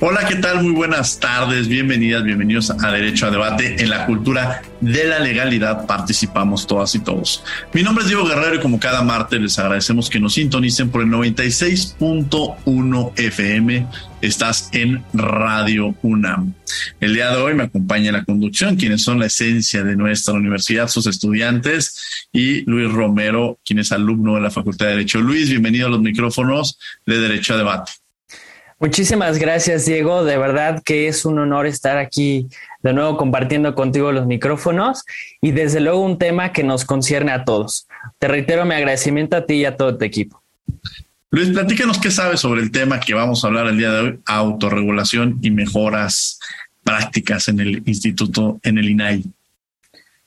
Hola, ¿qué tal? Muy buenas tardes, bienvenidas, bienvenidos a Derecho a Debate. En la cultura de la legalidad participamos todas y todos. Mi nombre es Diego Guerrero y como cada martes les agradecemos que nos sintonicen por el 96.1 FM. Estás en Radio UNAM. El día de hoy me acompaña la conducción quienes son la esencia de nuestra universidad, sus estudiantes, y Luis Romero, quien es alumno de la Facultad de Derecho. Luis, bienvenido a los micrófonos de Derecho a Debate. Muchísimas gracias, Diego. De verdad que es un honor estar aquí de nuevo compartiendo contigo los micrófonos y desde luego un tema que nos concierne a todos. Te reitero mi agradecimiento a ti y a todo tu equipo. Luis, platícanos qué sabes sobre el tema que vamos a hablar el día de hoy, autorregulación y mejoras prácticas en el instituto, en el INAI.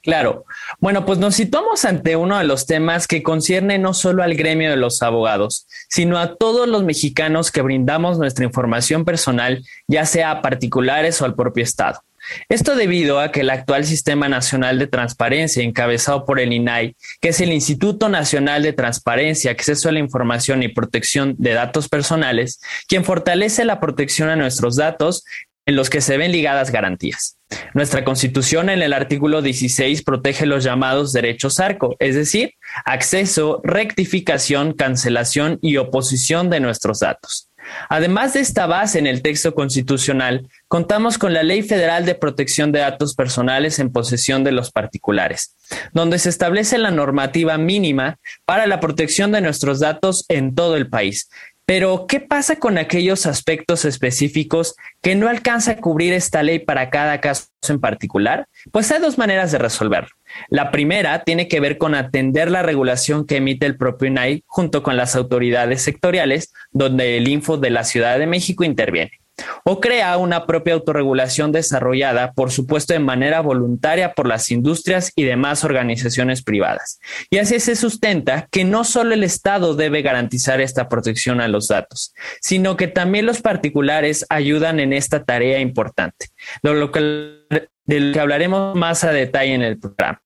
Claro. Bueno, pues nos situamos ante uno de los temas que concierne no solo al gremio de los abogados, sino a todos los mexicanos que brindamos nuestra información personal, ya sea a particulares o al propio Estado. Esto debido a que el actual Sistema Nacional de Transparencia, encabezado por el INAI, que es el Instituto Nacional de Transparencia, Acceso a la Información y Protección de Datos Personales, quien fortalece la protección a nuestros datos, en los que se ven ligadas garantías. Nuestra Constitución en el artículo 16 protege los llamados derechos arco, es decir, acceso, rectificación, cancelación y oposición de nuestros datos. Además de esta base en el texto constitucional, contamos con la Ley Federal de Protección de Datos Personales en posesión de los particulares, donde se establece la normativa mínima para la protección de nuestros datos en todo el país, pero, ¿qué pasa con aquellos aspectos específicos que no alcanza a cubrir esta ley para cada caso en particular? Pues hay dos maneras de resolverlo. La primera tiene que ver con atender la regulación que emite el propio INAI junto con las autoridades sectoriales, donde el Info de la Ciudad de México interviene o crea una propia autorregulación desarrollada, por supuesto, de manera voluntaria por las industrias y demás organizaciones privadas. Y así se sustenta que no solo el Estado debe garantizar esta protección a los datos, sino que también los particulares ayudan en esta tarea importante, de lo que, que hablaremos más a detalle en el programa.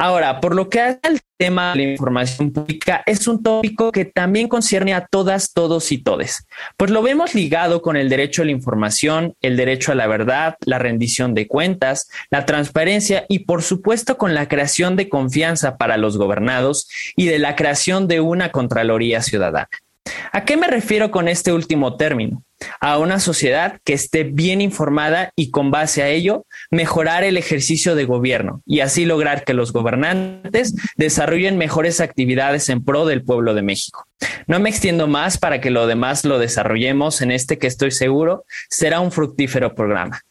Ahora, por lo que hace al tema de la información pública, es un tópico que también concierne a todas, todos y todes, pues lo vemos ligado con el derecho a la información, el derecho a la verdad, la rendición de cuentas, la transparencia y, por supuesto, con la creación de confianza para los gobernados y de la creación de una Contraloría Ciudadana. ¿A qué me refiero con este último término? A una sociedad que esté bien informada y con base a ello mejorar el ejercicio de gobierno y así lograr que los gobernantes desarrollen mejores actividades en pro del pueblo de México. No me extiendo más para que lo demás lo desarrollemos en este que estoy seguro será un fructífero programa.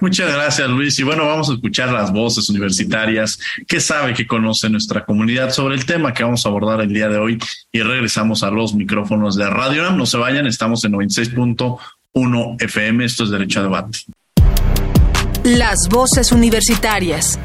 Muchas gracias, Luis. Y bueno, vamos a escuchar las voces universitarias que sabe que conoce nuestra comunidad sobre el tema que vamos a abordar el día de hoy. Y regresamos a los micrófonos de Radio No se vayan, estamos en 96.1 FM. Esto es Derecho a Debate. Las voces universitarias.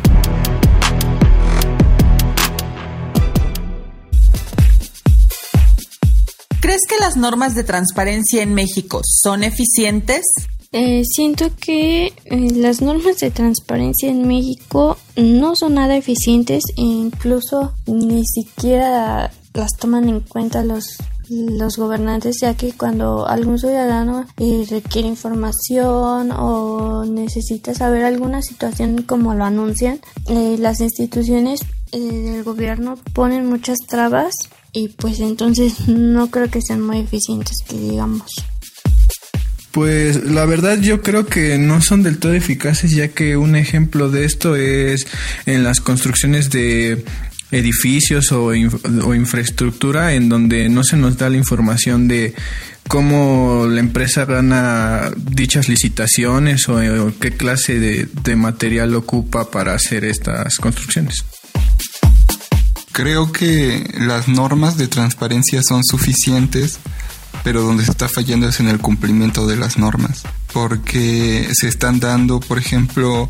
¿Crees que las normas de transparencia en México son eficientes? Eh, siento que eh, las normas de transparencia en México no son nada eficientes e incluso ni siquiera las toman en cuenta los los gobernantes ya que cuando algún ciudadano eh, requiere información o necesita saber alguna situación como lo anuncian las instituciones del gobierno ponen muchas trabas y pues entonces no creo que sean muy eficientes que digamos. Pues la verdad yo creo que no son del todo eficaces ya que un ejemplo de esto es en las construcciones de edificios o, infraestructura en donde no se nos da la información de cómo la empresa gana dichas licitaciones o, qué clase de, de material ocupa para hacer estas construcciones. Creo que las normas de transparencia son suficientes pero donde se está fallando es en el cumplimiento de las normas, porque se están dando, por ejemplo,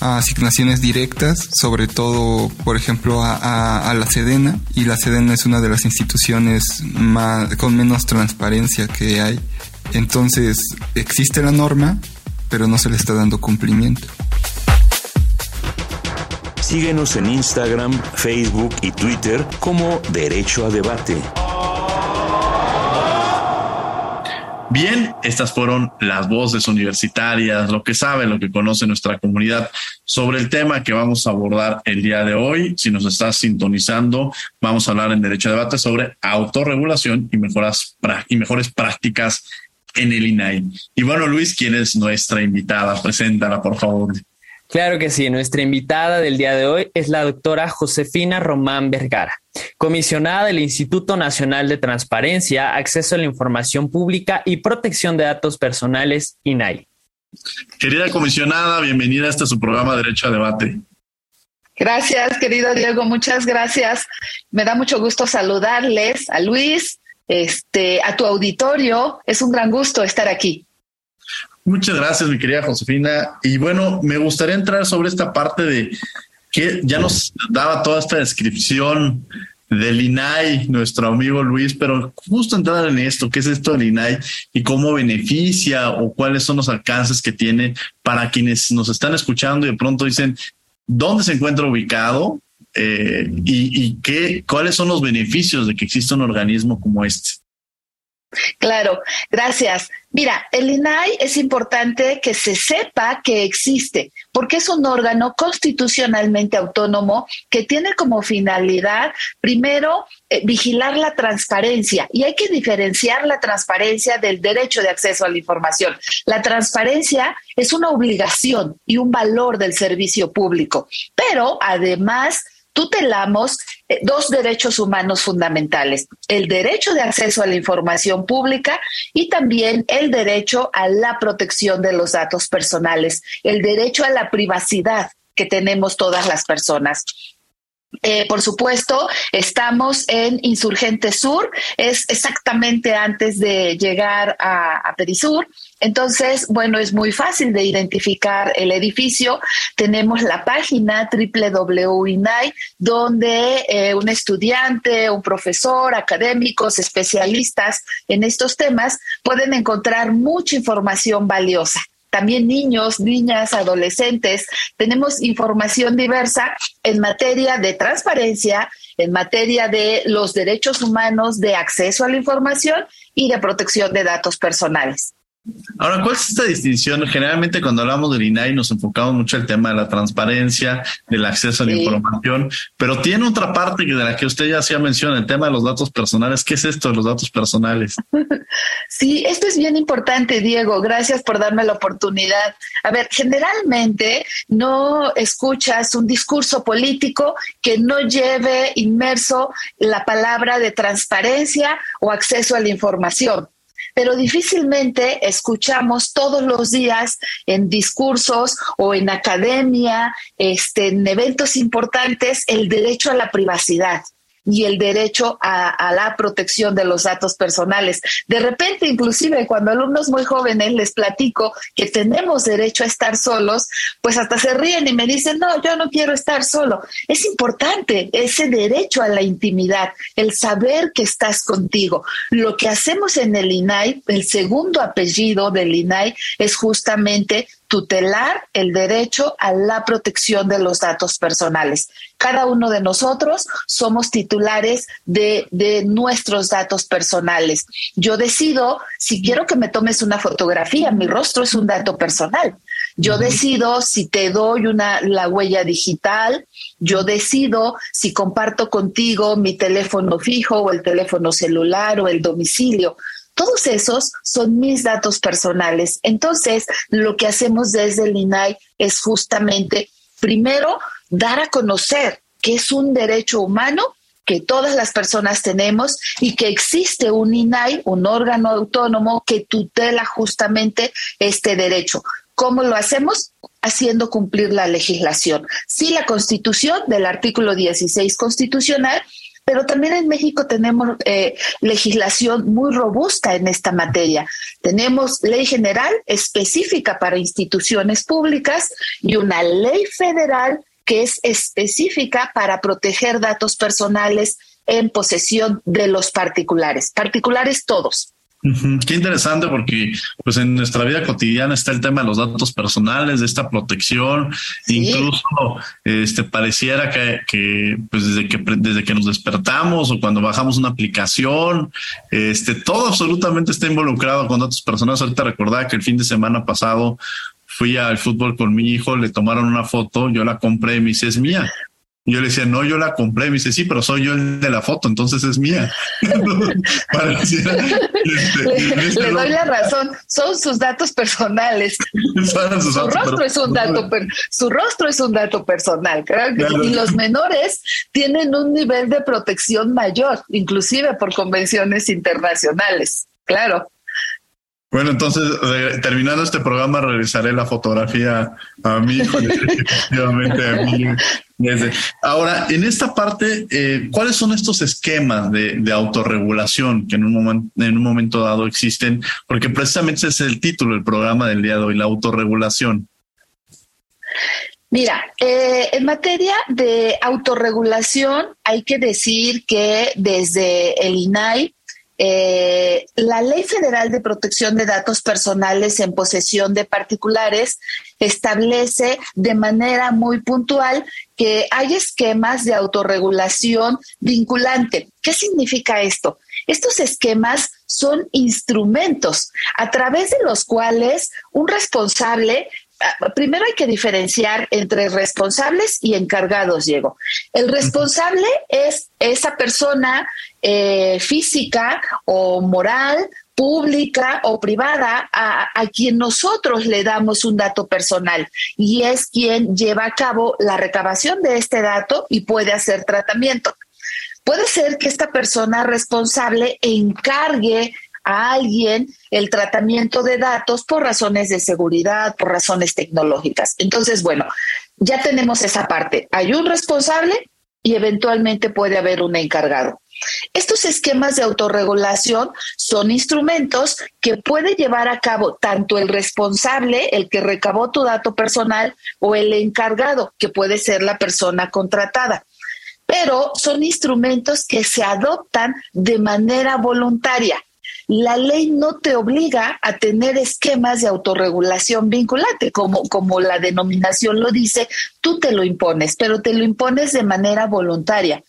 asignaciones directas, sobre todo, por ejemplo, a, la Sedena, y la Sedena es una de las instituciones más, con menos transparencia que hay. Entonces, existe la norma, pero no se le está dando cumplimiento. Síguenos en Instagram, Facebook y Twitter como Derecho a Debate. Bien, estas fueron las voces universitarias, lo que sabe, lo que conoce nuestra comunidad sobre el tema que vamos a abordar el día de hoy. Si nos estás sintonizando, vamos a hablar en Derecho a Debate sobre autorregulación y, mejoras, y mejores prácticas en el INAI. Y bueno, Luis, ¿quién es nuestra invitada? Preséntala, por favor. Claro que sí, nuestra invitada del día de hoy es la doctora Josefina Román Vergara, comisionada del Instituto Nacional de Transparencia, Acceso a la Información Pública y Protección de Datos Personales, INAI. Querida comisionada, bienvenida a este su programa Derecho a Debate. Gracias, querido Diego, muchas gracias. Me da mucho gusto saludarles a Luis, este, a tu auditorio. Es un gran gusto estar aquí. Muchas gracias, mi querida Josefina. Y bueno, me gustaría entrar sobre esta parte de que ya nos daba toda esta descripción del INAI, nuestro amigo Luis, pero justo entrar en esto, ¿qué es esto del INAI y cómo beneficia o cuáles son los alcances que tiene para quienes nos están escuchando y de pronto dicen, ¿dónde se encuentra ubicado? Eh, y, y qué, cuáles son los beneficios de que exista un organismo como este. Claro, gracias. Mira, el INAI es importante que se sepa que existe, porque es un órgano constitucionalmente autónomo que tiene como finalidad, primero, eh, vigilar la transparencia. Y hay que diferenciar la transparencia del derecho de acceso a la información. La transparencia es una obligación y un valor del servicio público, pero además tutelamos eh, dos derechos humanos fundamentales, el derecho de acceso a la información pública y también el derecho a la protección de los datos personales, el derecho a la privacidad que tenemos todas las personas. Eh, por supuesto, estamos en Insurgente Sur, es exactamente antes de llegar a, Perisur. Entonces, bueno, es muy fácil de identificar el edificio. Tenemos la página www.inai, donde eh, un estudiante, un profesor, académicos, especialistas en estos temas pueden encontrar mucha información valiosa también niños, niñas, adolescentes. Tenemos información diversa en materia de transparencia, en materia de los derechos humanos, de acceso a la información y de protección de datos personales. Ahora, ¿cuál es esta distinción? Generalmente cuando hablamos del INAI nos enfocamos mucho el tema de la transparencia, del acceso a la información, pero tiene otra parte de la que usted ya hacía mención, el tema de los datos personales. ¿Qué es esto de los datos personales? Sí, esto es bien importante, Diego. Gracias por darme la oportunidad. A ver, generalmente no escuchas un discurso político que no lleve inmerso la palabra de transparencia o acceso a la información pero difícilmente escuchamos todos los días en discursos o en academia, este, en eventos importantes, el derecho a la privacidad y el derecho a, la protección de los datos personales. De repente, inclusive cuando alumnos muy jóvenes les platico que tenemos derecho a estar solos, pues hasta se ríen y me dicen, no, yo no quiero estar solo. Es importante ese derecho a la intimidad, el saber que estás contigo. Lo que hacemos en el INAI, el segundo apellido del INAI, es justamente tutelar el derecho a la protección de los datos personales. Cada uno de nosotros somos titulares de, nuestros datos personales. Yo decido si quiero que me tomes una fotografía, mi rostro es un dato personal. Yo decido si te doy una, la huella digital, yo decido si comparto contigo mi teléfono fijo o el teléfono celular o el domicilio Todos esos son mis datos personales. Entonces, lo que hacemos desde el INAI es justamente, primero, dar a conocer que es un derecho humano que todas las personas tenemos y que existe un INAI, un órgano autónomo que tutela justamente este derecho. ¿Cómo lo hacemos? Haciendo cumplir la legislación. Sí, la constitución del artículo 16 constitucional, pero también en México tenemos eh, legislación muy robusta en esta materia. Tenemos ley general específica para instituciones públicas y una ley federal que es específica para proteger datos personales en posesión de los particulares, particulares todos. Qué interesante porque pues en nuestra vida cotidiana está el tema de los datos personales, de esta protección, incluso este pareciera que, pues desde que desde que nos despertamos o cuando bajamos una aplicación, este todo absolutamente está involucrado con datos personales. Ahorita recordaba que el fin de semana pasado fui al fútbol con mi hijo, le tomaron una foto, yo la compré y me dice, es mía yo le decía, no, yo la compré. Me dice, sí, pero soy yo el de la foto, entonces es mía. Este, le, doy la razón, son sus datos personales. su rostro es un dato, su rostro es un dato personal. Y los menores tienen un nivel de protección mayor, inclusive por convenciones internacionales. Claro. Bueno, entonces, terminando este programa, realizaré la fotografía a mí. Ahora, en esta parte, eh, ¿cuáles son estos esquemas de, autorregulación que en un, en un momento dado existen? Porque precisamente ese es el título del programa del día de hoy, la autorregulación. Mira, eh, en materia de autorregulación hay que decir que desde el INAI eh, la Ley Federal de Protección de Datos Personales en posesión de particulares establece de manera muy puntual que hay esquemas de autorregulación vinculante. ¿Qué significa esto? Estos esquemas son instrumentos a través de los cuales un responsable ah, primero hay que diferenciar entre responsables y encargados, Diego. El responsable es esa persona eh, física o moral, pública o privada, a, a, quien nosotros le damos un dato personal y es quien lleva a cabo la recabación de este dato y puede hacer tratamiento. Puede ser que esta persona responsable encargue a alguien el tratamiento de datos por razones de seguridad, por razones tecnológicas. Entonces, bueno, ya tenemos esa parte. Hay un responsable y eventualmente puede haber un encargado. Estos esquemas de autorregulación son instrumentos que puede llevar a cabo tanto el responsable, el que recabó tu dato personal, o el encargado, que puede ser la persona contratada. Pero son instrumentos que se adoptan de manera voluntaria. La ley no te obliga a tener esquemas de autorregulación vinculante, como, como la denominación lo dice, tú te lo impones, pero te lo impones de manera voluntaria.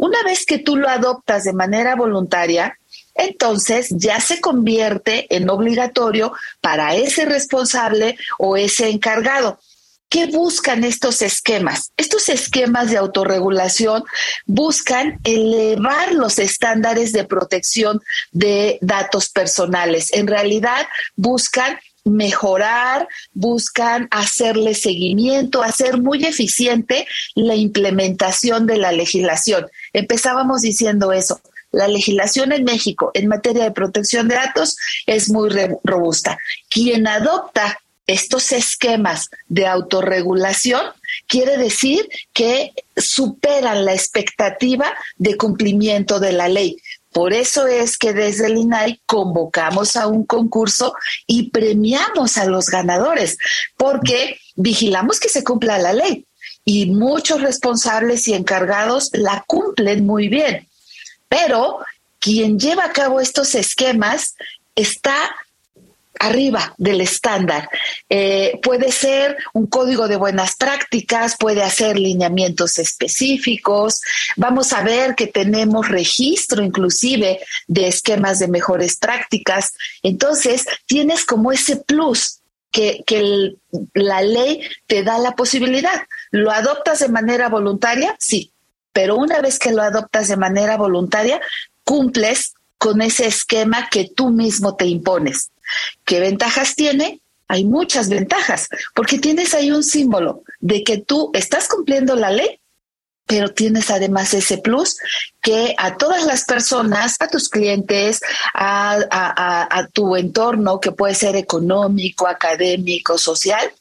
Una vez que tú lo adoptas de manera voluntaria, entonces ya se convierte en obligatorio para ese responsable o ese encargado. ¿Qué buscan estos esquemas? Estos esquemas de autorregulación buscan elevar los estándares de protección de datos personales. En realidad buscan mejorar, buscan hacerle seguimiento, hacer muy eficiente la implementación de la legislación. Empezábamos diciendo eso. La legislación en México en materia de protección de datos es muy robusta. Quien adopta estos esquemas de autorregulación quiere decir que superan la expectativa de cumplimiento de la ley. Por eso es que desde el INAI convocamos a un concurso y premiamos a los ganadores, porque vigilamos que se cumpla la ley y muchos responsables y encargados la cumplen muy bien. Pero quien lleva a cabo estos esquemas está arriba del estándar. Eh, puede ser un código de buenas prácticas, puede hacer lineamientos específicos. Vamos a ver que tenemos registro inclusive de esquemas de mejores prácticas. Entonces, tienes como ese plus que, que la ley te da la posibilidad. ¿Lo adoptas de manera voluntaria? Sí, pero una vez que lo adoptas de manera voluntaria, cumples con ese esquema que tú mismo te impones. ¿Qué ventajas tiene? Hay muchas ventajas, porque tienes ahí un símbolo de que tú estás cumpliendo la ley, pero tienes además ese plus que a todas las personas, a tus clientes, a, tu entorno, que puede ser económico, académico, social,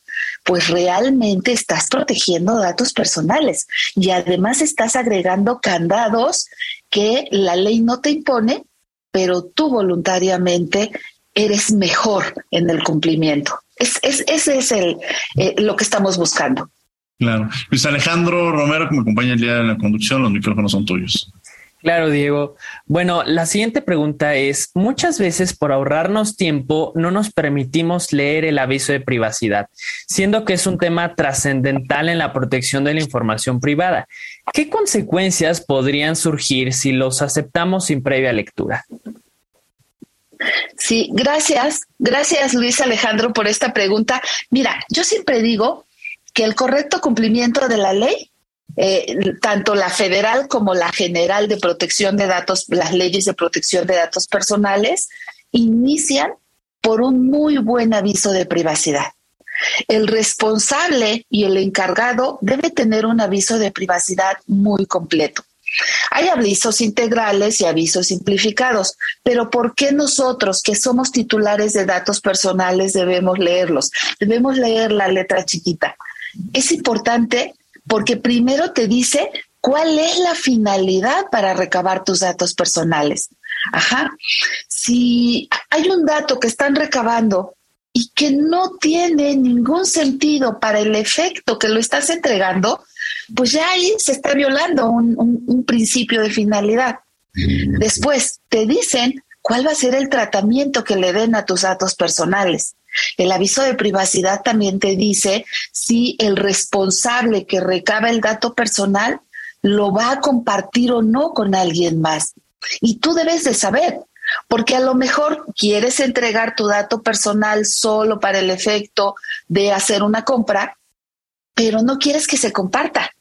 pues realmente estás protegiendo datos personales y además estás agregando candados que la ley no te impone, pero tú voluntariamente eres mejor en el cumplimiento. Es, ese es el, eh, lo que estamos buscando. Claro. Luis Alejandro Romero, que me acompaña el día en la conducción, los micrófonos son tuyos. Claro, Diego. Bueno, la siguiente pregunta es, muchas veces por ahorrarnos tiempo no nos permitimos leer el aviso de privacidad, siendo que es un tema trascendental en la protección de la información privada. ¿Qué consecuencias podrían surgir si los aceptamos sin previa lectura? Sí, gracias. Gracias, Luis Alejandro, por esta pregunta. Mira, yo siempre digo que el correcto cumplimiento de la ley eh, tanto la federal como la general de protección de datos, las leyes de protección de datos personales, inician por un muy buen aviso de privacidad. El responsable y el encargado debe tener un aviso de privacidad muy completo. Hay avisos integrales y avisos simplificados, pero ¿por qué nosotros que somos titulares de datos personales debemos leerlos? Debemos leer la letra chiquita. Es importante porque primero te dice cuál es la finalidad para recabar tus datos personales. Ajá. Si hay un dato que están recabando y que no tiene ningún sentido para el efecto que lo estás entregando, pues ya ahí se está violando un, un principio de finalidad. Después te dicen cuál va a ser el tratamiento que le den a tus datos personales. El aviso de privacidad también te dice si el responsable que recaba el dato personal lo va a compartir o no con alguien más. Y tú debes de saber, porque a lo mejor quieres entregar tu dato personal solo para el efecto de hacer una compra, pero no quieres que se comparta.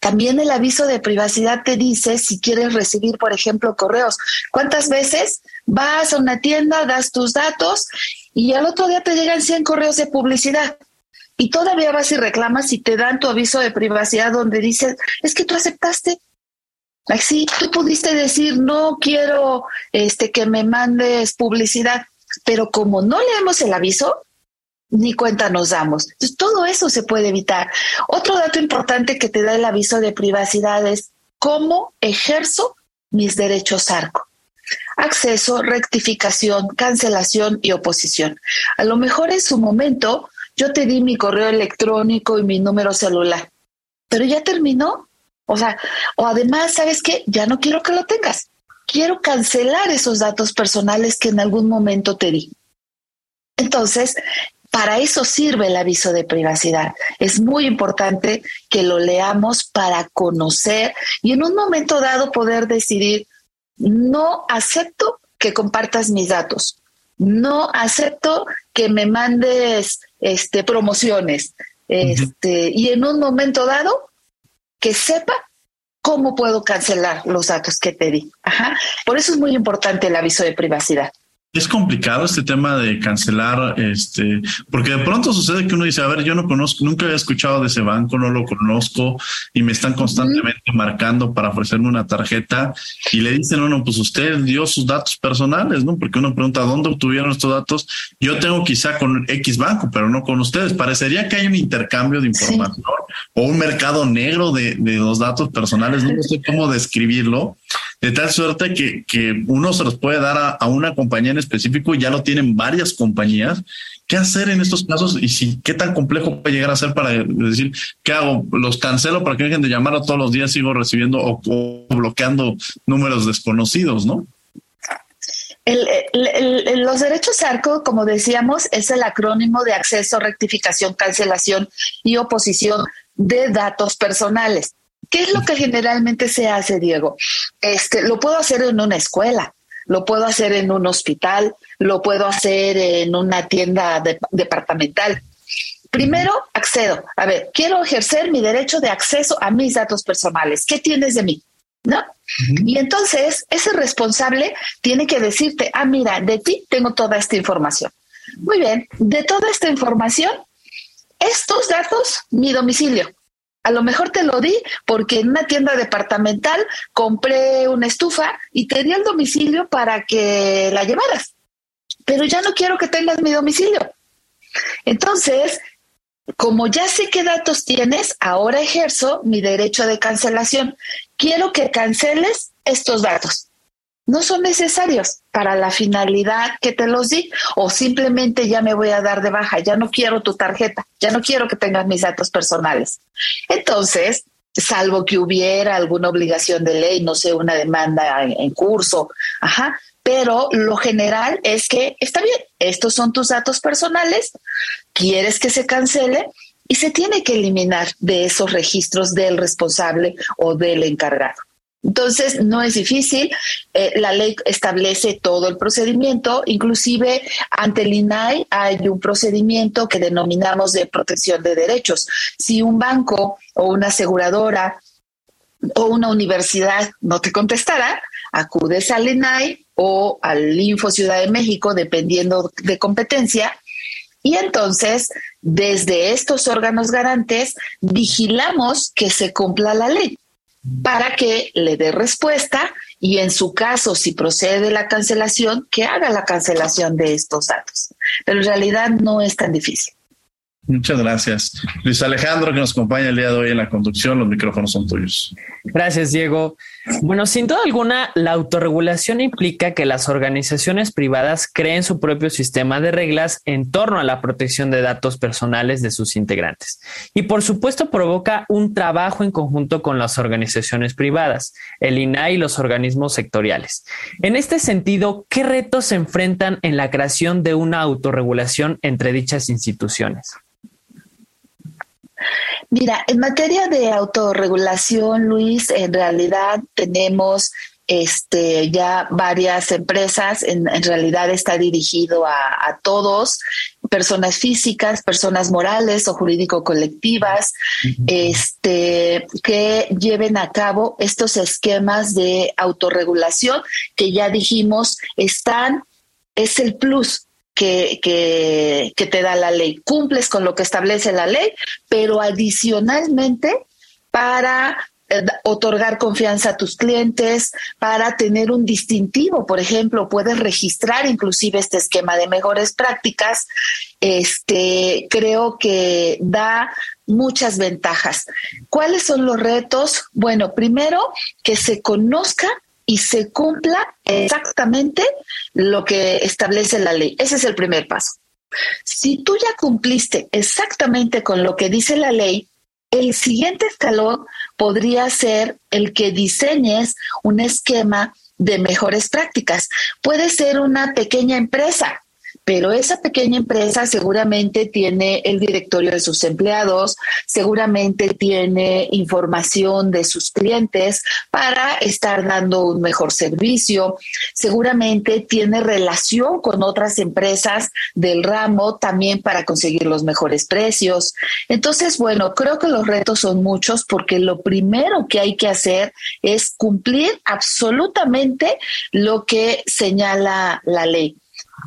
También el aviso de privacidad te dice si quieres recibir, por ejemplo, correos. ¿Cuántas veces vas a una tienda, das tus datos y al otro día te llegan 100 correos de publicidad? Y todavía vas y reclamas y te dan tu aviso de privacidad donde dices, es que tú aceptaste. Así, tú pudiste decir, no quiero este, que me mandes publicidad, pero como no leemos el aviso, ni cuenta nos damos. Entonces, todo eso se puede evitar. Otro dato importante que te da el aviso de privacidad es cómo ejerzo mis derechos ARCO. Acceso, rectificación, cancelación y oposición. A lo mejor en su momento yo te di mi correo electrónico y mi número celular, pero ya terminó. O sea, o además, ¿sabes qué? Ya no quiero que lo tengas. Quiero cancelar esos datos personales que en algún momento te di. Entonces, para eso sirve el aviso de privacidad. Es muy importante que lo leamos para conocer y en un momento dado poder decidir, no acepto que compartas mis datos, no acepto que me mandes este, promociones, este, y en un momento dado que sepa cómo puedo cancelar los datos que te di. Por eso es muy importante el aviso de privacidad. Es complicado este tema de cancelar, este, porque de pronto sucede que uno dice, a ver, yo no conozco, nunca había escuchado de ese banco, no lo conozco y me están constantemente marcando para ofrecerme una tarjeta y le dicen, bueno, pues usted dio sus datos personales, ¿no? Porque uno pregunta, ¿dónde obtuvieron estos datos? Yo tengo quizá con X banco, pero no con ustedes. Parecería que hay un intercambio de información o un mercado negro de, de los datos personales, no sé cómo describirlo de tal suerte que, que uno se los puede dar a, una compañía en específico y ya lo tienen varias compañías. ¿Qué hacer en estos casos y si qué tan complejo puede llegar a ser para decir qué hago? ¿Los cancelo para que dejen de llamar a todos los días? Sigo recibiendo o, bloqueando números desconocidos, ¿no? los derechos ARCO, como decíamos, es el acrónimo de acceso, rectificación, cancelación y oposición de datos personales. ¿Qué es lo que generalmente se hace, Diego? Este, lo puedo hacer en una escuela, lo puedo hacer en un hospital, lo puedo hacer en una tienda departamental. Primero, accedo. A ver, quiero ejercer mi derecho de acceso a mis datos personales. ¿Qué tienes de mí? ¿no? Y entonces ese responsable tiene que decirte, ah, mira, de ti tengo toda esta información. Muy bien, de toda esta información, estos datos, mi domicilio. A lo mejor te lo di porque en una tienda departamental compré una estufa y te di el domicilio para que la llevaras. Pero ya no quiero que tengas mi domicilio. Entonces, como ya sé qué datos tienes, ahora ejerzo mi derecho de cancelación. Quiero que canceles estos datos. No son necesarios para la finalidad que te los di o simplemente ya me voy a dar de baja, ya no quiero tu tarjeta, ya no quiero que tengas mis datos personales. Entonces, salvo que hubiera alguna obligación de ley, no sé, una demanda en, curso, ajá, pero lo general es que está bien, estos son tus datos personales, quieres que se cancele y se tiene que eliminar de esos registros del responsable o del encargado. Entonces, no es difícil. Eh, la ley establece todo el procedimiento. Inclusive, ante el INAI hay un procedimiento que denominamos de protección de derechos. Si un banco o una aseguradora o una universidad no te contestara, acudes al INAI o al Info Ciudad de México, dependiendo de competencia, y entonces, desde estos órganos garantes, vigilamos que se cumpla la ley para que le dé respuesta y en su caso, si procede la cancelación, que haga la cancelación de estos datos. Pero en realidad no es tan difícil. Muchas gracias. Luis Alejandro, que nos acompaña el día de hoy en la conducción, los micrófonos son tuyos. Gracias, Diego. Bueno, sin duda alguna, la autorregulación implica que las organizaciones privadas creen su propio sistema de reglas en torno a la protección de datos personales de sus integrantes. Y por supuesto provoca un trabajo en conjunto con las organizaciones privadas, el INAI y los organismos sectoriales. En este sentido, ¿qué retos se enfrentan en la creación de una autorregulación entre dichas instituciones? Mira, en materia de autorregulación, Luis, en realidad tenemos este, ya varias empresas, en, realidad está dirigido a, todos, personas físicas, personas morales o jurídico-colectivas, este, que lleven a cabo estos esquemas de autorregulación que ya dijimos están, es el plus que, te da la ley. Cumples con lo que establece la ley, pero adicionalmente para eh, otorgar confianza a tus clientes, para tener un distintivo, por ejemplo, puedes registrar inclusive este esquema de mejores prácticas. Este, creo que da muchas ventajas. ¿Cuáles son los retos? Bueno, primero que se conozca y se cumpla exactamente lo que establece la ley. Ese es el primer paso. Si tú ya cumpliste exactamente con lo que dice la ley, el siguiente escalón podría ser el que diseñes un esquema de mejores prácticas. Puede ser una pequeña empresa pero esa pequeña empresa seguramente tiene el directorio de sus empleados, seguramente tiene información de sus clientes para estar dando un mejor servicio, seguramente tiene relación con otras empresas del ramo también para conseguir los mejores precios. Entonces, bueno, creo que los retos son muchos porque lo primero que hay que hacer es cumplir absolutamente lo que señala la ley.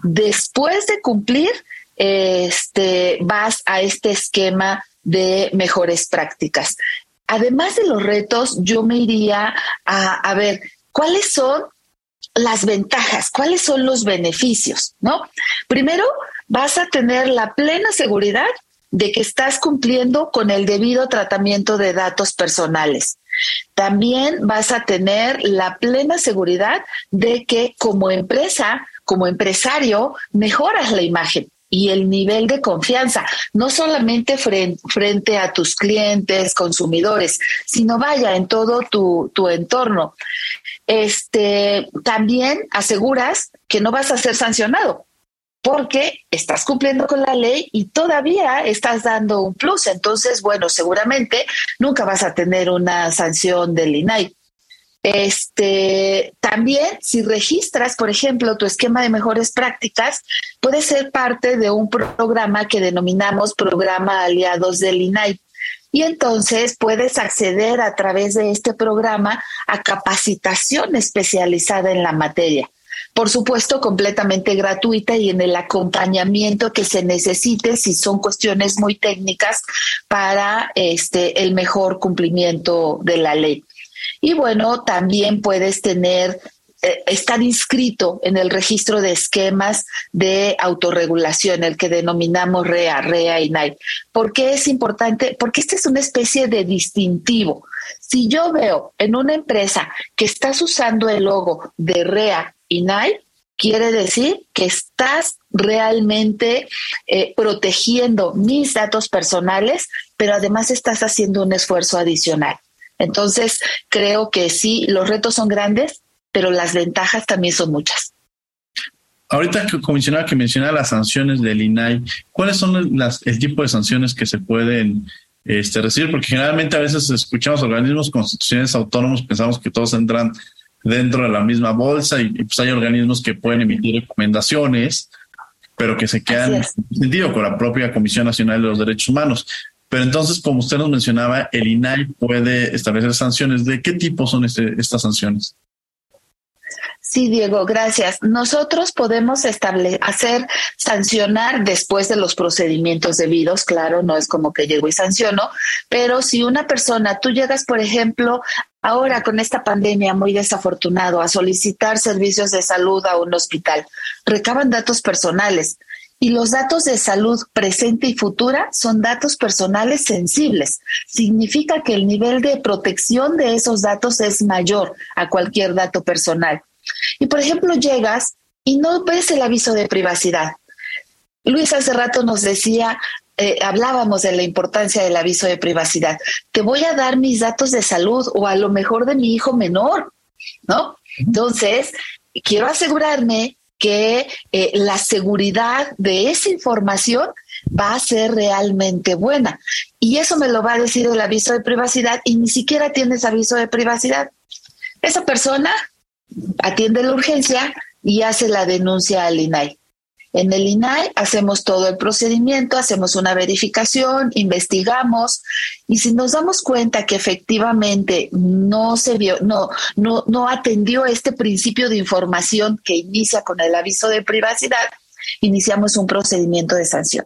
Después de cumplir, este, vas a este esquema de mejores prácticas. Además de los retos, yo me iría a, a ver cuáles son las ventajas, cuáles son los beneficios, ¿no? Primero, vas a tener la plena seguridad de que estás cumpliendo con el debido tratamiento de datos personales. También vas a tener la plena seguridad de que como empresa como empresario mejoras la imagen y el nivel de confianza, no solamente frente, a tus clientes, consumidores, sino vaya en todo tu, tu entorno. Este, también aseguras que no vas a ser sancionado porque estás cumpliendo con la ley y todavía estás dando un plus. Entonces, bueno, seguramente nunca vas a tener una sanción del INAI. Este, también, si registras, por ejemplo, tu esquema de mejores prácticas, puede ser parte de un programa que denominamos Programa Aliados del INAI. Y entonces puedes acceder a través de este programa a capacitación especializada en la materia. Por supuesto, completamente gratuita y en el acompañamiento que se necesite si son cuestiones muy técnicas para este el mejor cumplimiento de la ley. Y bueno, también puedes tener eh, estar inscrito en el registro de esquemas de autorregulación, el que denominamos REA, REA y NAI. ¿Por qué es importante? Porque esta es una especie de distintivo. Si yo veo en una empresa que estás usando el logo de REA y NAI, quiere decir que estás realmente eh, protegiendo mis datos personales, pero además estás haciendo un esfuerzo adicional. Entonces, creo que sí, los retos son grandes, pero las ventajas también son muchas. Ahorita que comisionada que menciona las sanciones del INAI, ¿cuáles son las, el tipo de sanciones que se pueden este, recibir? Porque generalmente a veces escuchamos organismos constitucionales autónomos, pensamos que todos entran dentro de la misma bolsa y, pues hay organismos que pueden emitir recomendaciones, pero que se quedan en sentido con la propia Comisión Nacional de los Derechos Humanos. Pero entonces, como usted nos mencionaba, el INAI puede establecer sanciones. ¿De qué tipo son este, estas sanciones? Sí, Diego, gracias. Nosotros podemos hacer, sancionar después de los procedimientos debidos, claro, no es como que llego y sanciono, pero si una persona, tú llegas, por ejemplo, ahora con esta pandemia muy desafortunado a solicitar servicios de salud a un hospital, recaban datos personales. Y los datos de salud presente y futura son datos personales sensibles. Significa que el nivel de protección de esos datos es mayor a cualquier dato personal. Y por ejemplo, llegas y no ves el aviso de privacidad. Luis hace rato nos decía, eh, hablábamos de la importancia del aviso de privacidad. Te voy a dar mis datos de salud o a lo mejor de mi hijo menor, ¿no? Entonces, quiero asegurarme que eh, la seguridad de esa información va a ser realmente buena. Y eso me lo va a decir el aviso de privacidad y ni siquiera tienes aviso de privacidad. Esa persona atiende la urgencia y hace la denuncia al INAI. En el INAI hacemos todo el procedimiento, hacemos una verificación, investigamos y si nos damos cuenta que efectivamente no se vio, no, no, no atendió este principio de información que inicia con el aviso de privacidad, iniciamos un procedimiento de sanción.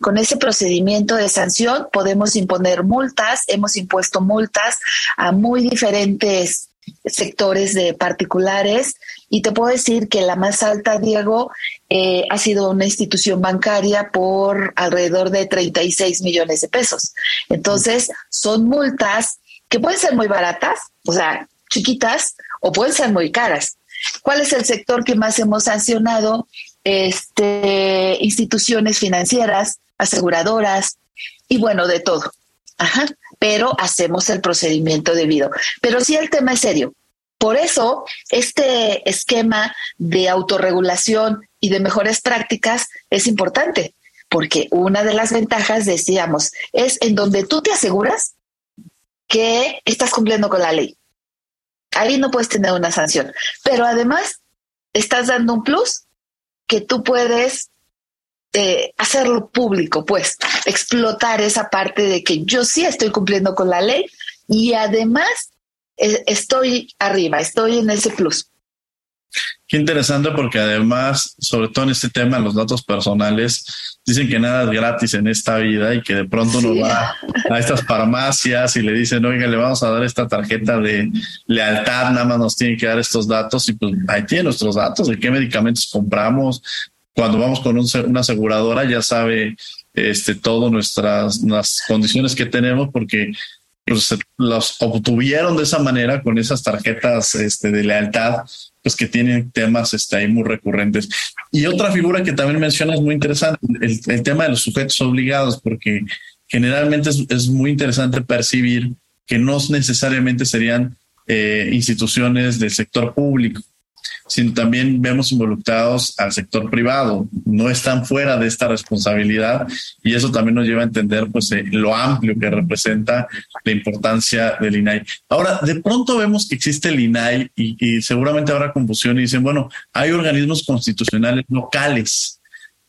Con ese procedimiento de sanción podemos imponer multas, hemos impuesto multas a muy diferentes sectores de particulares y te puedo decir que la más alta, Diego, eh, ha sido una institución bancaria por alrededor de 36 millones de pesos. Entonces, son multas que pueden ser muy baratas, o sea, chiquitas, o pueden ser muy caras. ¿Cuál es el sector que más hemos sancionado? Este, instituciones financieras, aseguradoras y bueno, de todo. Ajá pero hacemos el procedimiento debido. Pero sí el tema es serio. Por eso, este esquema de autorregulación y de mejores prácticas es importante, porque una de las ventajas, decíamos, es en donde tú te aseguras que estás cumpliendo con la ley. Ahí no puedes tener una sanción, pero además estás dando un plus que tú puedes eh, hacerlo público, pues explotar esa parte de que yo sí estoy cumpliendo con la ley y además eh, estoy arriba, estoy en ese plus. Qué interesante porque además, sobre todo en este tema, los datos personales, dicen que nada es gratis en esta vida y que de pronto uno va a estas farmacias y le dicen, oiga, le vamos a dar esta tarjeta de lealtad, nada más nos tienen que dar estos datos y pues ahí tiene nuestros datos de qué medicamentos compramos, cuando vamos con una aseguradora ya sabe este todo nuestras las condiciones que tenemos porque pues, los obtuvieron de esa manera con esas tarjetas este, de lealtad pues que tienen temas este, ahí muy recurrentes. Y otra figura que también menciona es muy interesante, el, tema de los sujetos obligados, porque generalmente es, muy interesante percibir que no necesariamente serían eh, instituciones del sector público sino también vemos involucrados al sector privado. No están fuera de esta responsabilidad y eso también nos lleva a entender pues eh, lo amplio que representa la importancia del INAI. Ahora, de pronto vemos que existe el INAI y, seguramente habrá confusión y dicen, bueno, hay organismos constitucionales locales.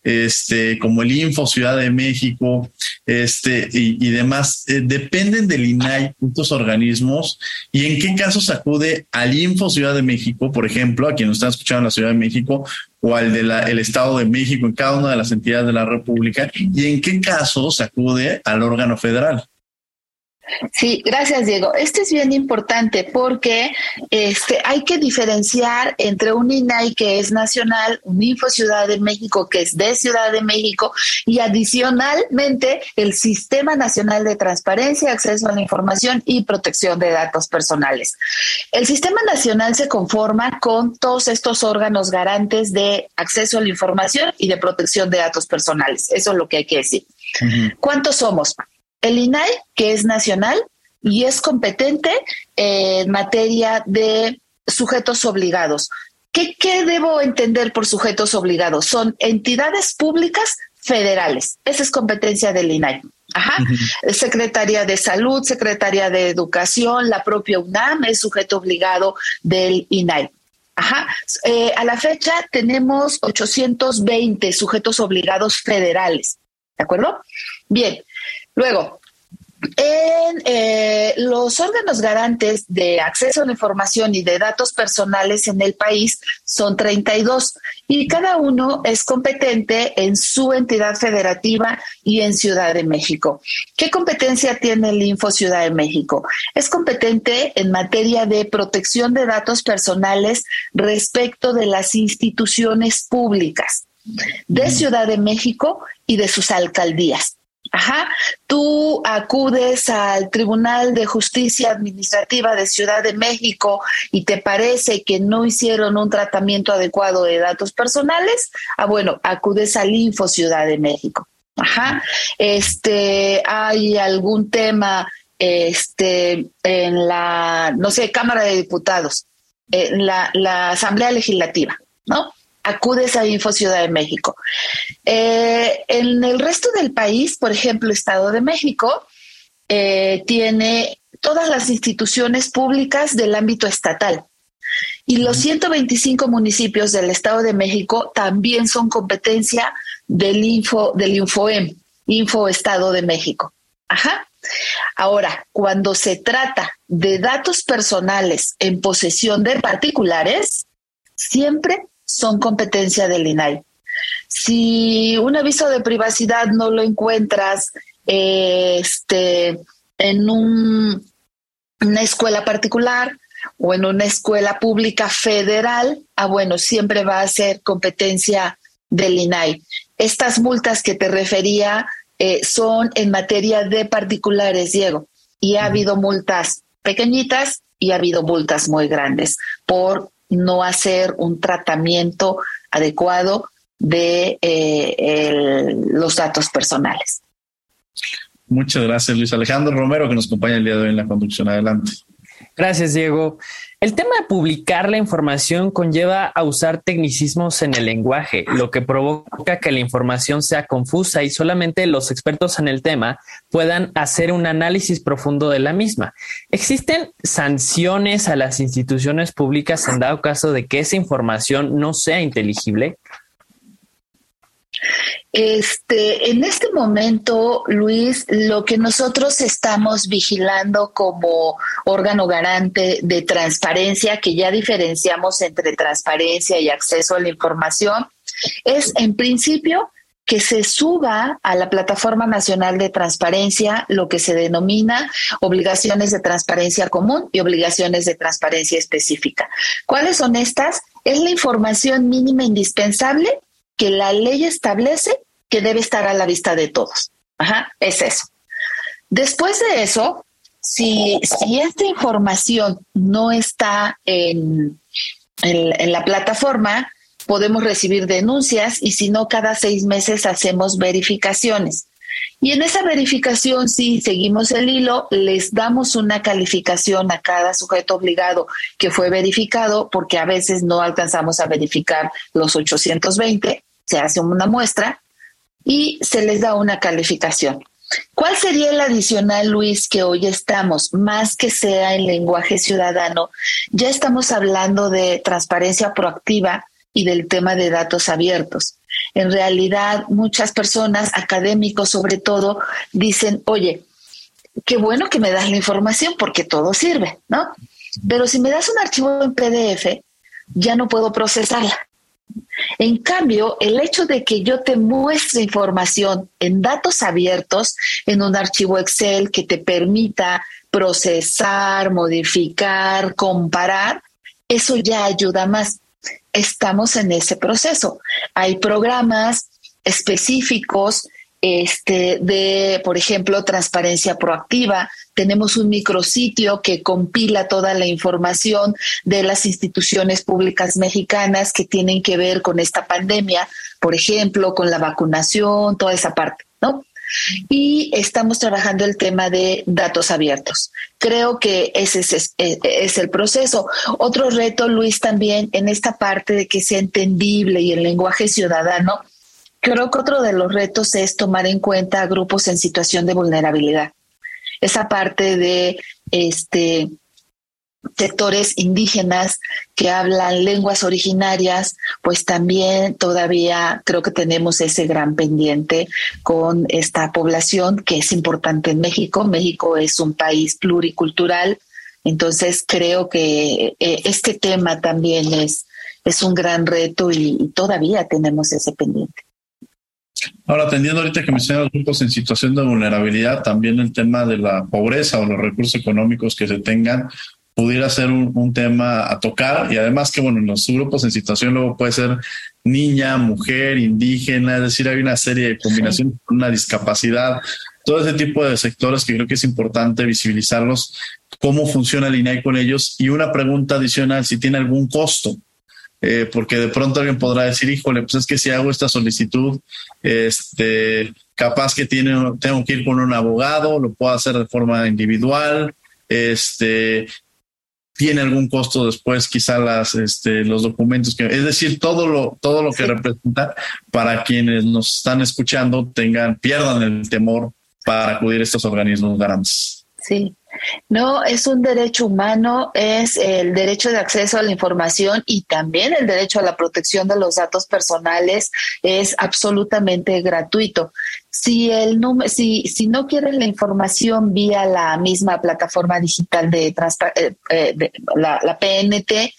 Este, como el Info Ciudad de México, este, y, demás, eh, dependen del INAI, estos organismos, y en qué casos acude al Info Ciudad de México, por ejemplo, a quien nos están escuchando en la Ciudad de México, o al del Estado de México, en cada una de las entidades de la República, y en qué casos acude al órgano federal. Sí, gracias Diego. Este es bien importante porque este, hay que diferenciar entre un INAI que es nacional, un Info Ciudad de México que es de Ciudad de México y adicionalmente el Sistema Nacional de Transparencia, Acceso a la Información y Protección de Datos Personales. El Sistema Nacional se conforma con todos estos órganos garantes de acceso a la información y de protección de datos personales. Eso es lo que hay que decir. ¿Cuántos somos? El INAI, que es nacional y es competente en materia de sujetos obligados. ¿Qué, debo entender por sujetos obligados? Son entidades públicas federales. Esa es competencia del INAI. Ajá. Secretaría de Salud, Secretaría de Educación, la propia UNAM es sujeto obligado del INAI. Ajá. Eh, a la fecha tenemos 820 sujetos obligados federales. ¿De acuerdo? Bien, Luego, en eh, los órganos garantes de acceso a la información y de datos personales en el país son 32 y cada uno es competente en su entidad federativa y en Ciudad de México. ¿Qué competencia tiene el Info Ciudad de México? Es competente en materia de protección de datos personales respecto de las instituciones públicas de Ciudad de México y de sus alcaldías. Ajá, tú acudes al Tribunal de Justicia Administrativa de Ciudad de México y te parece que no hicieron un tratamiento adecuado de datos personales, ah, bueno, acudes al Info Ciudad de México. Ajá, este, hay algún tema, este, en la, no sé, Cámara de Diputados, en la, la Asamblea Legislativa, ¿no? Acudes a Info Ciudad de México. Eh, en el resto del país, por ejemplo, Estado de México, eh, tiene todas las instituciones públicas del ámbito estatal. Y los 125 municipios del Estado de México también son competencia del Info, del Infoem, Info Estado de México. Ajá. Ahora, cuando se trata de datos personales en posesión de particulares, siempre son competencia del INAI. Si un aviso de privacidad no lo encuentras este, en una escuela particular o en una escuela pública federal, ah, bueno, siempre va a ser competencia del INAI. Estas multas que te refería eh, son en materia de particulares, Diego, y ha habido multas pequeñitas y ha habido multas muy grandes por no hacer un tratamiento adecuado de eh, los datos personales. Muchas gracias, Luis Alejandro Romero, que nos acompaña el día de hoy en la conducción. Adelante. Gracias, Diego. El tema de publicar la información conlleva a usar tecnicismos en el lenguaje, lo que provoca que la información sea confusa y solamente los expertos en el tema puedan hacer un análisis profundo de la misma. ¿Existen sanciones a las instituciones públicas en dado caso de que esa información no sea inteligible? Este, en este momento, Luis, lo que nosotros estamos vigilando como órgano garante de transparencia, que ya diferenciamos entre transparencia y acceso a la información, es en principio que se suba a la Plataforma Nacional de Transparencia lo que se denomina obligaciones de transparencia común y obligaciones de transparencia específica. ¿Cuáles son estas? Es la información mínima indispensable que la ley establece que debe estar a la vista de todos. Ajá, es eso. Después de eso, si, si esta información no está en, en, la plataforma, podemos recibir denuncias y si no, cada seis meses hacemos verificaciones. Y en esa verificación, si seguimos el hilo, les damos una calificación a cada sujeto obligado que fue verificado, porque a veces no alcanzamos a verificar los 820, se hace una muestra y se les da una calificación. ¿Cuál sería el adicional, Luis, que hoy estamos, más que sea en lenguaje ciudadano? Ya estamos hablando de transparencia proactiva y del tema de datos abiertos. en realidad muchas personas, académicos sobre todo, dicen, oye, qué bueno que me das la información porque todo sirve, ¿no? Pero si me das un archivo en PDF, ya no puedo procesarla. En cambio, el hecho de que yo te muestre información en datos abiertos, en un archivo Excel que te permita procesar, modificar, comparar, eso ya ayuda más. Estamos en ese proceso. Hay programas específicos este, de, por ejemplo, transparencia proactiva. Tenemos un micrositio que compila toda la información de las instituciones públicas mexicanas que tienen que ver con esta pandemia, por ejemplo, con la vacunación, toda esa parte, ¿no? Y estamos trabajando el tema de datos abiertos. Creo que ese es, es, el proceso. Otro reto, Luis, también en esta parte de que sea entendible y el lenguaje ciudadano, Creo que otro de los retos es tomar en cuenta a grupos en situación de vulnerabilidad. Esa parte de este sectores indígenas que hablan lenguas originarias, pues también todavía creo que tenemos ese gran pendiente con esta población que es importante en México. México es un país pluricultural, entonces creo que eh, este tema también es, es un gran reto y todavía tenemos ese pendiente. Ahora, atendiendo ahorita que mencionan los grupos en situación de vulnerabilidad, también el tema de la pobreza o los recursos económicos que se tengan pudiera ser un, tema a tocar. Y además que, bueno, los grupos en situación luego puede ser niña, mujer, indígena, es decir, hay una serie de combinaciones con una discapacidad, todo ese tipo de sectores que creo que es importante visibilizarlos, cómo funciona el INAI con ellos. Y una pregunta adicional, si tiene algún costo eh, porque de pronto alguien podrá decir, híjole, pues es que si hago esta solicitud, este, capaz que tiene, tengo que ir con un abogado, lo puedo hacer de forma individual, este, tiene algún costo después, quizá las, este, los documentos que, es decir, todo lo, todo lo que representa para quienes nos están escuchando tengan, pierdan el temor para acudir a estos organismos garantes. Sí, no, es un derecho humano, es el derecho de acceso a la información y también el derecho a la protección de los datos personales es absolutamente gratuito. Si el si, si no quieren la información vía la misma plataforma digital de, eh, eh, la, la PNT,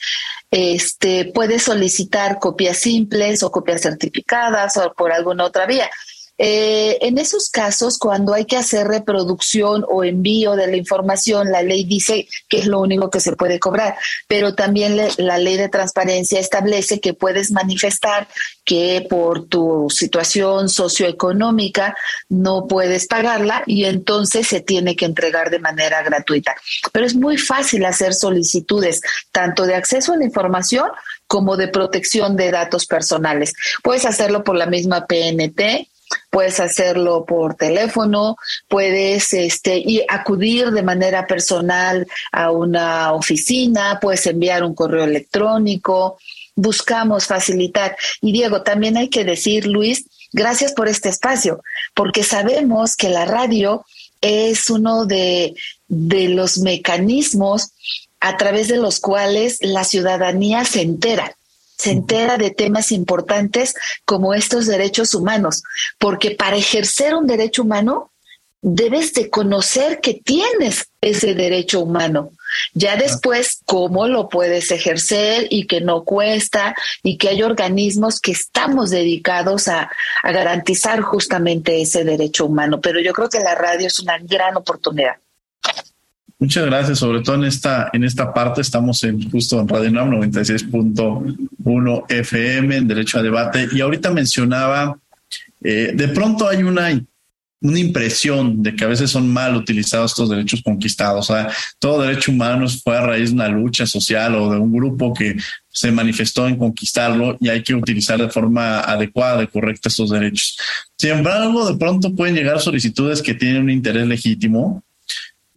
este, puede solicitar copias simples o copias certificadas o por alguna otra vía. Eh, en esos casos, cuando hay que hacer reproducción o envío de la información, la ley dice que es lo único que se puede cobrar, pero también la ley de transparencia establece que puedes manifestar que por tu situación socioeconómica no puedes pagarla y entonces se tiene que entregar de manera gratuita. Pero es muy fácil hacer solicitudes tanto de acceso a la información como de protección de datos personales. Puedes hacerlo por la misma PNT, puedes hacerlo por teléfono, puedes este, y acudir de manera personal a una oficina, puedes enviar un correo electrónico. Buscamos facilitar. Y Diego, también hay que decir, Luis, gracias por este espacio, porque sabemos que la radio es uno de, de los mecanismos a través de los cuales la ciudadanía se entera se entera de temas importantes como estos derechos humanos, porque para ejercer un derecho humano debes de conocer que tienes ese derecho humano. Ya después, cómo lo puedes ejercer y que no cuesta y que hay organismos que estamos dedicados a, a garantizar justamente ese derecho humano. Pero yo creo que la radio es una gran oportunidad. Muchas gracias, sobre todo en esta, en esta parte estamos en justo en Radio NAM 96.1 FM en Derecho a Debate y ahorita mencionaba, eh, de pronto hay una, una impresión de que a veces son mal utilizados estos derechos conquistados. O sea, todo derecho humano fue a raíz de una lucha social o de un grupo que se manifestó en conquistarlo y hay que utilizar de forma adecuada y correcta estos derechos. Sin embargo, de pronto pueden llegar solicitudes que tienen un interés legítimo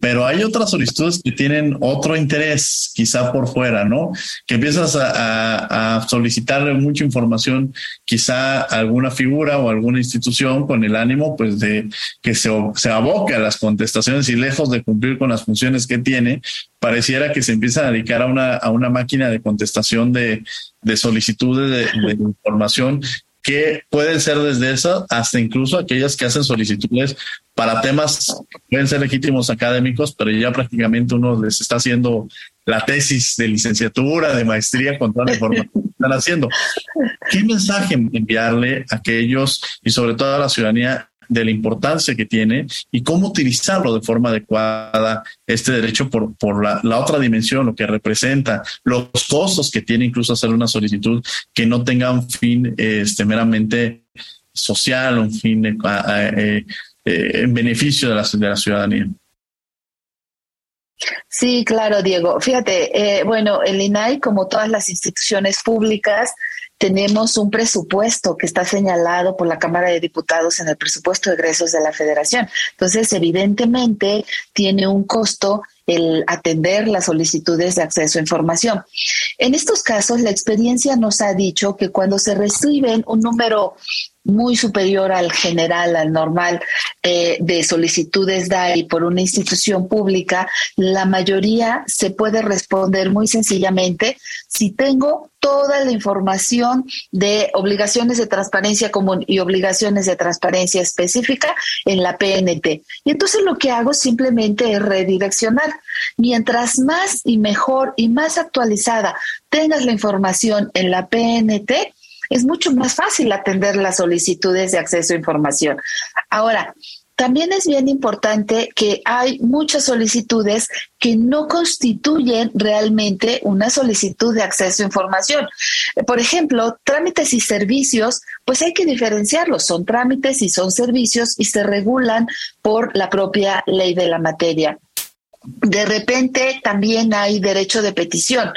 pero hay otras solicitudes que tienen otro interés, quizá por fuera, ¿no? Que empiezas a, solicitarle mucha información, quizá a alguna figura o alguna institución con el ánimo, pues, de que se, se aboque a las contestaciones y lejos de cumplir con las funciones que tiene, pareciera que se empieza a dedicar a una, a una máquina de contestación de, de solicitudes de información que pueden ser desde eso hasta incluso aquellas que hacen solicitudes para temas pueden ser legítimos académicos, pero ya prácticamente uno les está haciendo la tesis de licenciatura, de maestría con toda la información que están haciendo. ¿Qué mensaje enviarle a aquellos y sobre todo a la ciudadanía de la importancia que tiene y cómo utilizarlo de forma adecuada este derecho por, por la, la, otra dimensión, lo que representa, los costos que tiene incluso hacer una solicitud que no tenga un fin este, meramente social, un fin eh, eh, eh, en beneficio de la, de la ciudadanía. Sí, claro, Diego. Fíjate, bueno, el INAI, como todas las instituciones públicas, tenemos un presupuesto que está señalado por la Cámara de Diputados en el presupuesto de egresos de la Federación. Entonces, evidentemente, tiene un costo el atender las solicitudes de acceso a información. En estos casos, la experiencia nos ha dicho que cuando se reciben un número muy superior al general, al normal eh, de solicitudes DAI por una institución pública, la mayoría se puede responder muy sencillamente si tengo toda la información de obligaciones de transparencia común y obligaciones de transparencia específica en la PNT. Y entonces lo que hago simplemente es redireccionar. Mientras más y mejor y más actualizada tengas la información en la PNT, es mucho más fácil atender las solicitudes de acceso a información. Ahora, también es bien importante que hay muchas solicitudes que no constituyen realmente una solicitud de acceso a información. Por ejemplo, trámites y servicios, pues hay que diferenciarlos. Son trámites y son servicios y se regulan por la propia ley de la materia de repente también hay derecho de petición.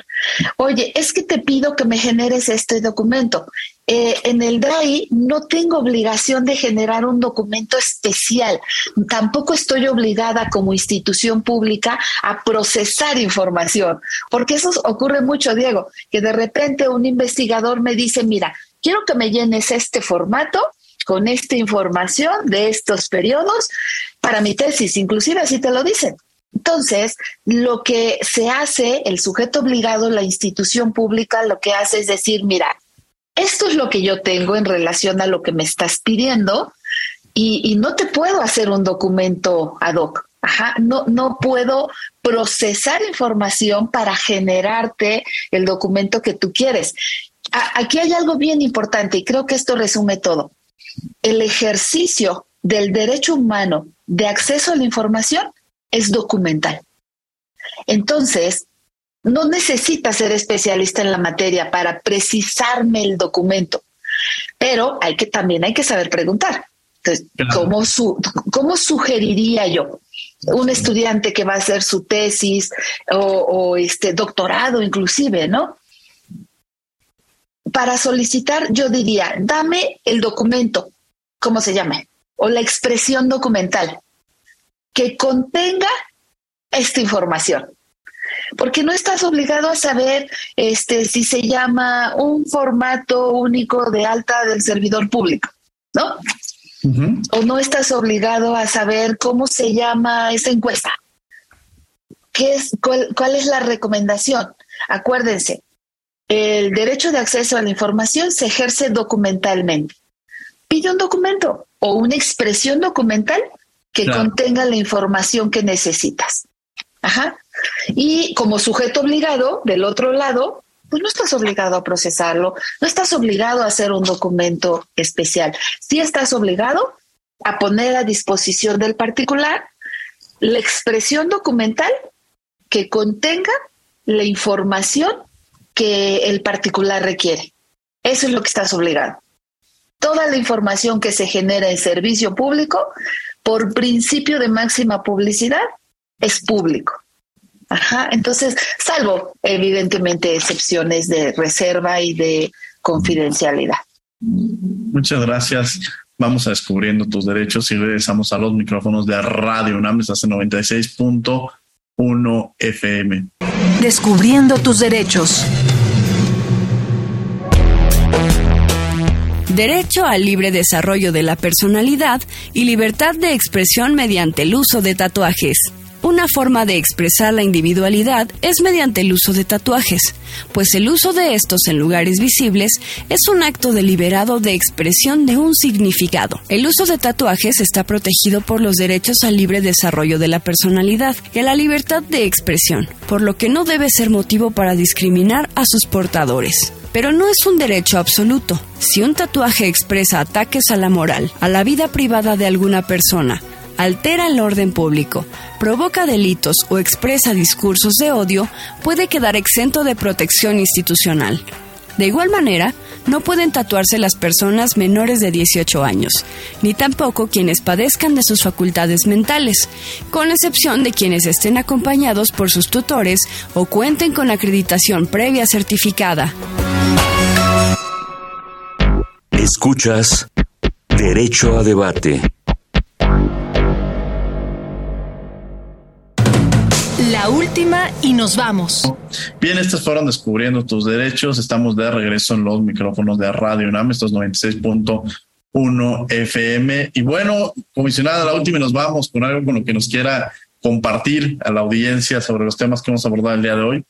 Oye, es que te pido que me generes este documento. Eh, en el DRAI no tengo obligación de generar un documento especial. Tampoco estoy obligada como institución pública a procesar información, porque eso ocurre mucho, Diego, que de repente un investigador me dice, mira, quiero que me llenes este formato con esta información de estos periodos para mi tesis, inclusive así te lo dicen. Entonces, lo que se hace, el sujeto obligado, la institución pública, lo que hace es decir, mira, esto es lo que yo tengo en relación a lo que me estás pidiendo y, no te puedo hacer un documento ad hoc. Ajá, no, no puedo procesar información para generarte el documento que tú quieres. aquí hay algo bien importante y creo que esto resume todo. El ejercicio del derecho humano de acceso a la información es documental. Entonces, no necesitas ser especialista en la materia para precisarme el documento, pero hay que también hay que saber preguntar. Entonces, ¿cómo, su, ¿cómo sugeriría yo? Un estudiante que va a hacer su tesis o, o este doctorado inclusive, ¿no? Para solicitar, yo diría, dame el documento, ¿cómo se llame? O la expresión documental que contenga esta información. Porque no estás obligado a saber este, si se llama un formato único de alta del servidor público, ¿no? O no estás obligado a saber cómo se llama esa encuesta. ¿Qué es, cuál, ¿Cuál es la recomendación? Acuérdense, el derecho de acceso a la información se ejerce documentalmente. Pide un documento o una expresión documental que contenga la información que necesitas. Ajá. Y como sujeto obligado, del otro lado, pues no estás obligado a procesarlo, no estás obligado a hacer un documento especial. Sí estás obligado a poner a disposición del particular la expresión documental que contenga la información que el particular requiere. Eso es lo que estás obligado. Toda la información que se genera en servicio público por principio de máxima publicidad, es público. Ajá, entonces, salvo evidentemente excepciones de reserva y de confidencialidad. Muchas gracias. Vamos a descubriendo tus derechos y regresamos a los micrófonos de Radio UNAM, hace 96.1 FM. Descubriendo tus derechos. derecho al libre desarrollo de la personalidad y libertad de expresión mediante el uso de tatuajes. Una forma de expresar la individualidad es mediante el uso de tatuajes, pues el uso de estos en lugares visibles es un acto deliberado de expresión de un significado. El uso de tatuajes está protegido por los derechos al libre desarrollo de la personalidad y a la libertad de expresión, por lo que no debe ser motivo para discriminar a sus portadores. Pero no es un derecho absoluto. Si un tatuaje expresa ataques a la moral, a la vida privada de alguna persona, altera el orden público, provoca delitos o expresa discursos de odio, puede quedar exento de protección institucional. De igual manera, no pueden tatuarse las personas menores de 18 años, ni tampoco quienes padezcan de sus facultades mentales, con excepción de quienes estén acompañados por sus tutores o cuenten con acreditación previa certificada. Escuchas Derecho a Debate. La última y nos vamos. Bien, estos fueron Descubriendo tus Derechos. Estamos de regreso en los micrófonos de Radio UNAM, estos 96.1 FM. Y bueno, comisionada, la última y nos vamos con algo con lo que nos quiera compartir a la audiencia sobre los temas que hemos abordado el día de hoy.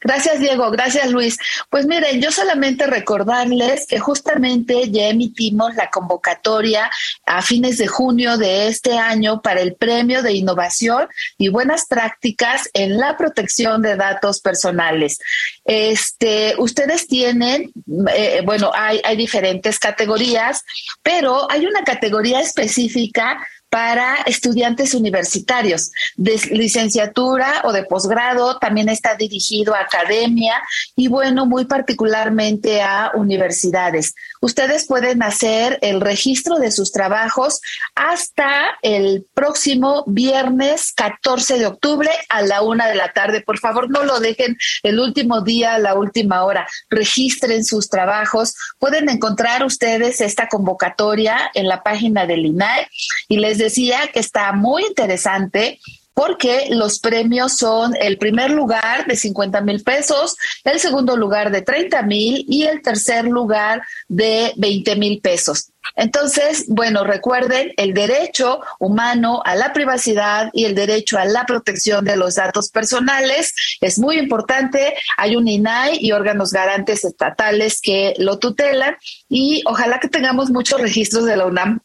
Gracias, Diego. Gracias, Luis. Pues miren, yo solamente recordarles que justamente ya emitimos la convocatoria a fines de junio de este año para el Premio de Innovación y Buenas Prácticas en la Protección de Datos Personales. Este, ustedes tienen, eh, bueno, hay, hay diferentes categorías, pero hay una categoría específica para estudiantes universitarios de licenciatura o de posgrado, también está dirigido a academia y bueno, muy particularmente a universidades. Ustedes pueden hacer el registro de sus trabajos hasta el próximo viernes 14 de octubre a la una de la tarde. Por favor, no lo dejen el último día, la última hora. Registren sus trabajos. Pueden encontrar ustedes esta convocatoria en la página del INAE y les decía que está muy interesante porque los premios son el primer lugar de 50 mil pesos, el segundo lugar de 30 mil y el tercer lugar de 20 mil pesos. Entonces, bueno, recuerden el derecho humano a la privacidad y el derecho a la protección de los datos personales es muy importante. Hay un INAI y órganos garantes estatales que lo tutelan y ojalá que tengamos muchos registros de la UNAM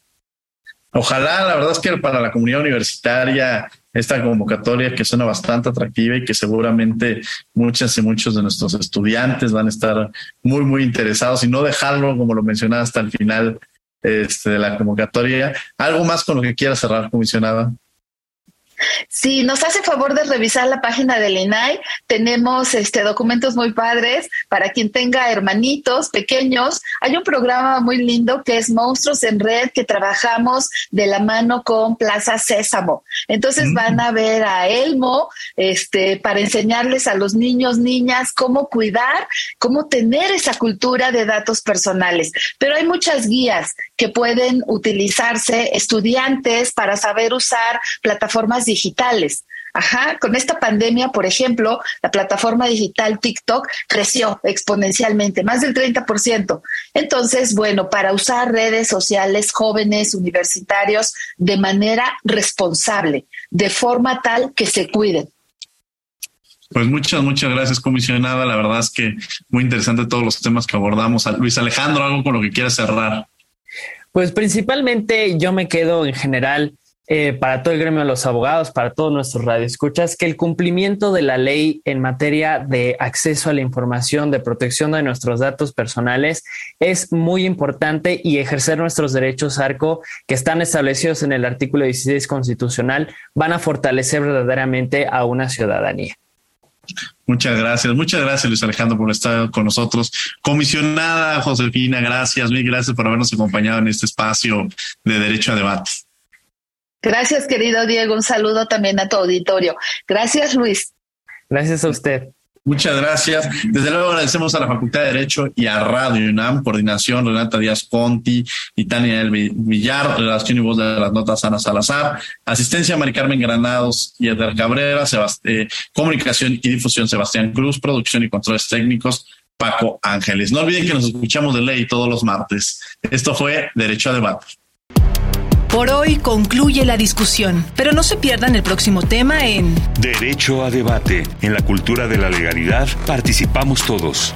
Ojalá, la verdad es que para la comunidad universitaria esta convocatoria que suena bastante atractiva y que seguramente muchas y muchos de nuestros estudiantes van a estar muy, muy interesados y no dejarlo, como lo mencionaba, hasta el final este, de la convocatoria. ¿Algo más con lo que quiera cerrar, comisionada? Si nos hace favor de revisar la página del INAI, tenemos este, documentos muy padres para quien tenga hermanitos pequeños. Hay un programa muy lindo que es Monstruos en Red que trabajamos de la mano con Plaza Sésamo. Entonces mm. van a ver a Elmo este, para enseñarles a los niños, niñas cómo cuidar, cómo tener esa cultura de datos personales. Pero hay muchas guías que pueden utilizarse estudiantes para saber usar plataformas digitales. Ajá, con esta pandemia, por ejemplo, la plataforma digital TikTok creció exponencialmente, más del 30%. Entonces, bueno, para usar redes sociales jóvenes, universitarios, de manera responsable, de forma tal que se cuiden. Pues muchas, muchas gracias, comisionada. La verdad es que muy interesante todos los temas que abordamos. Luis Alejandro, algo con lo que quieras cerrar. Pues principalmente yo me quedo en general eh, para todo el gremio de los abogados, para todos nuestros radioescuchas, que el cumplimiento de la ley en materia de acceso a la información, de protección de nuestros datos personales, es muy importante y ejercer nuestros derechos ARCO, que están establecidos en el artículo 16 constitucional, van a fortalecer verdaderamente a una ciudadanía. Muchas gracias, muchas gracias Luis Alejandro por estar con nosotros. Comisionada Josefina, gracias, mil gracias por habernos acompañado en este espacio de Derecho a Debate. Gracias, querido Diego. Un saludo también a tu auditorio. Gracias, Luis. Gracias a usted. Muchas gracias. Desde luego agradecemos a la Facultad de Derecho y a Radio UNAM, coordinación Renata Díaz Conti y Tania El Villar, relación y voz de las notas Ana Salazar, asistencia Mari Carmen Granados y Edgar Cabrera, eh, comunicación y difusión Sebastián Cruz, producción y controles técnicos Paco Ángeles. No olviden que nos escuchamos de ley todos los martes. Esto fue Derecho a Debate. Por hoy concluye la discusión, pero no se pierdan el próximo tema en Derecho a debate. En la cultura de la legalidad participamos todos.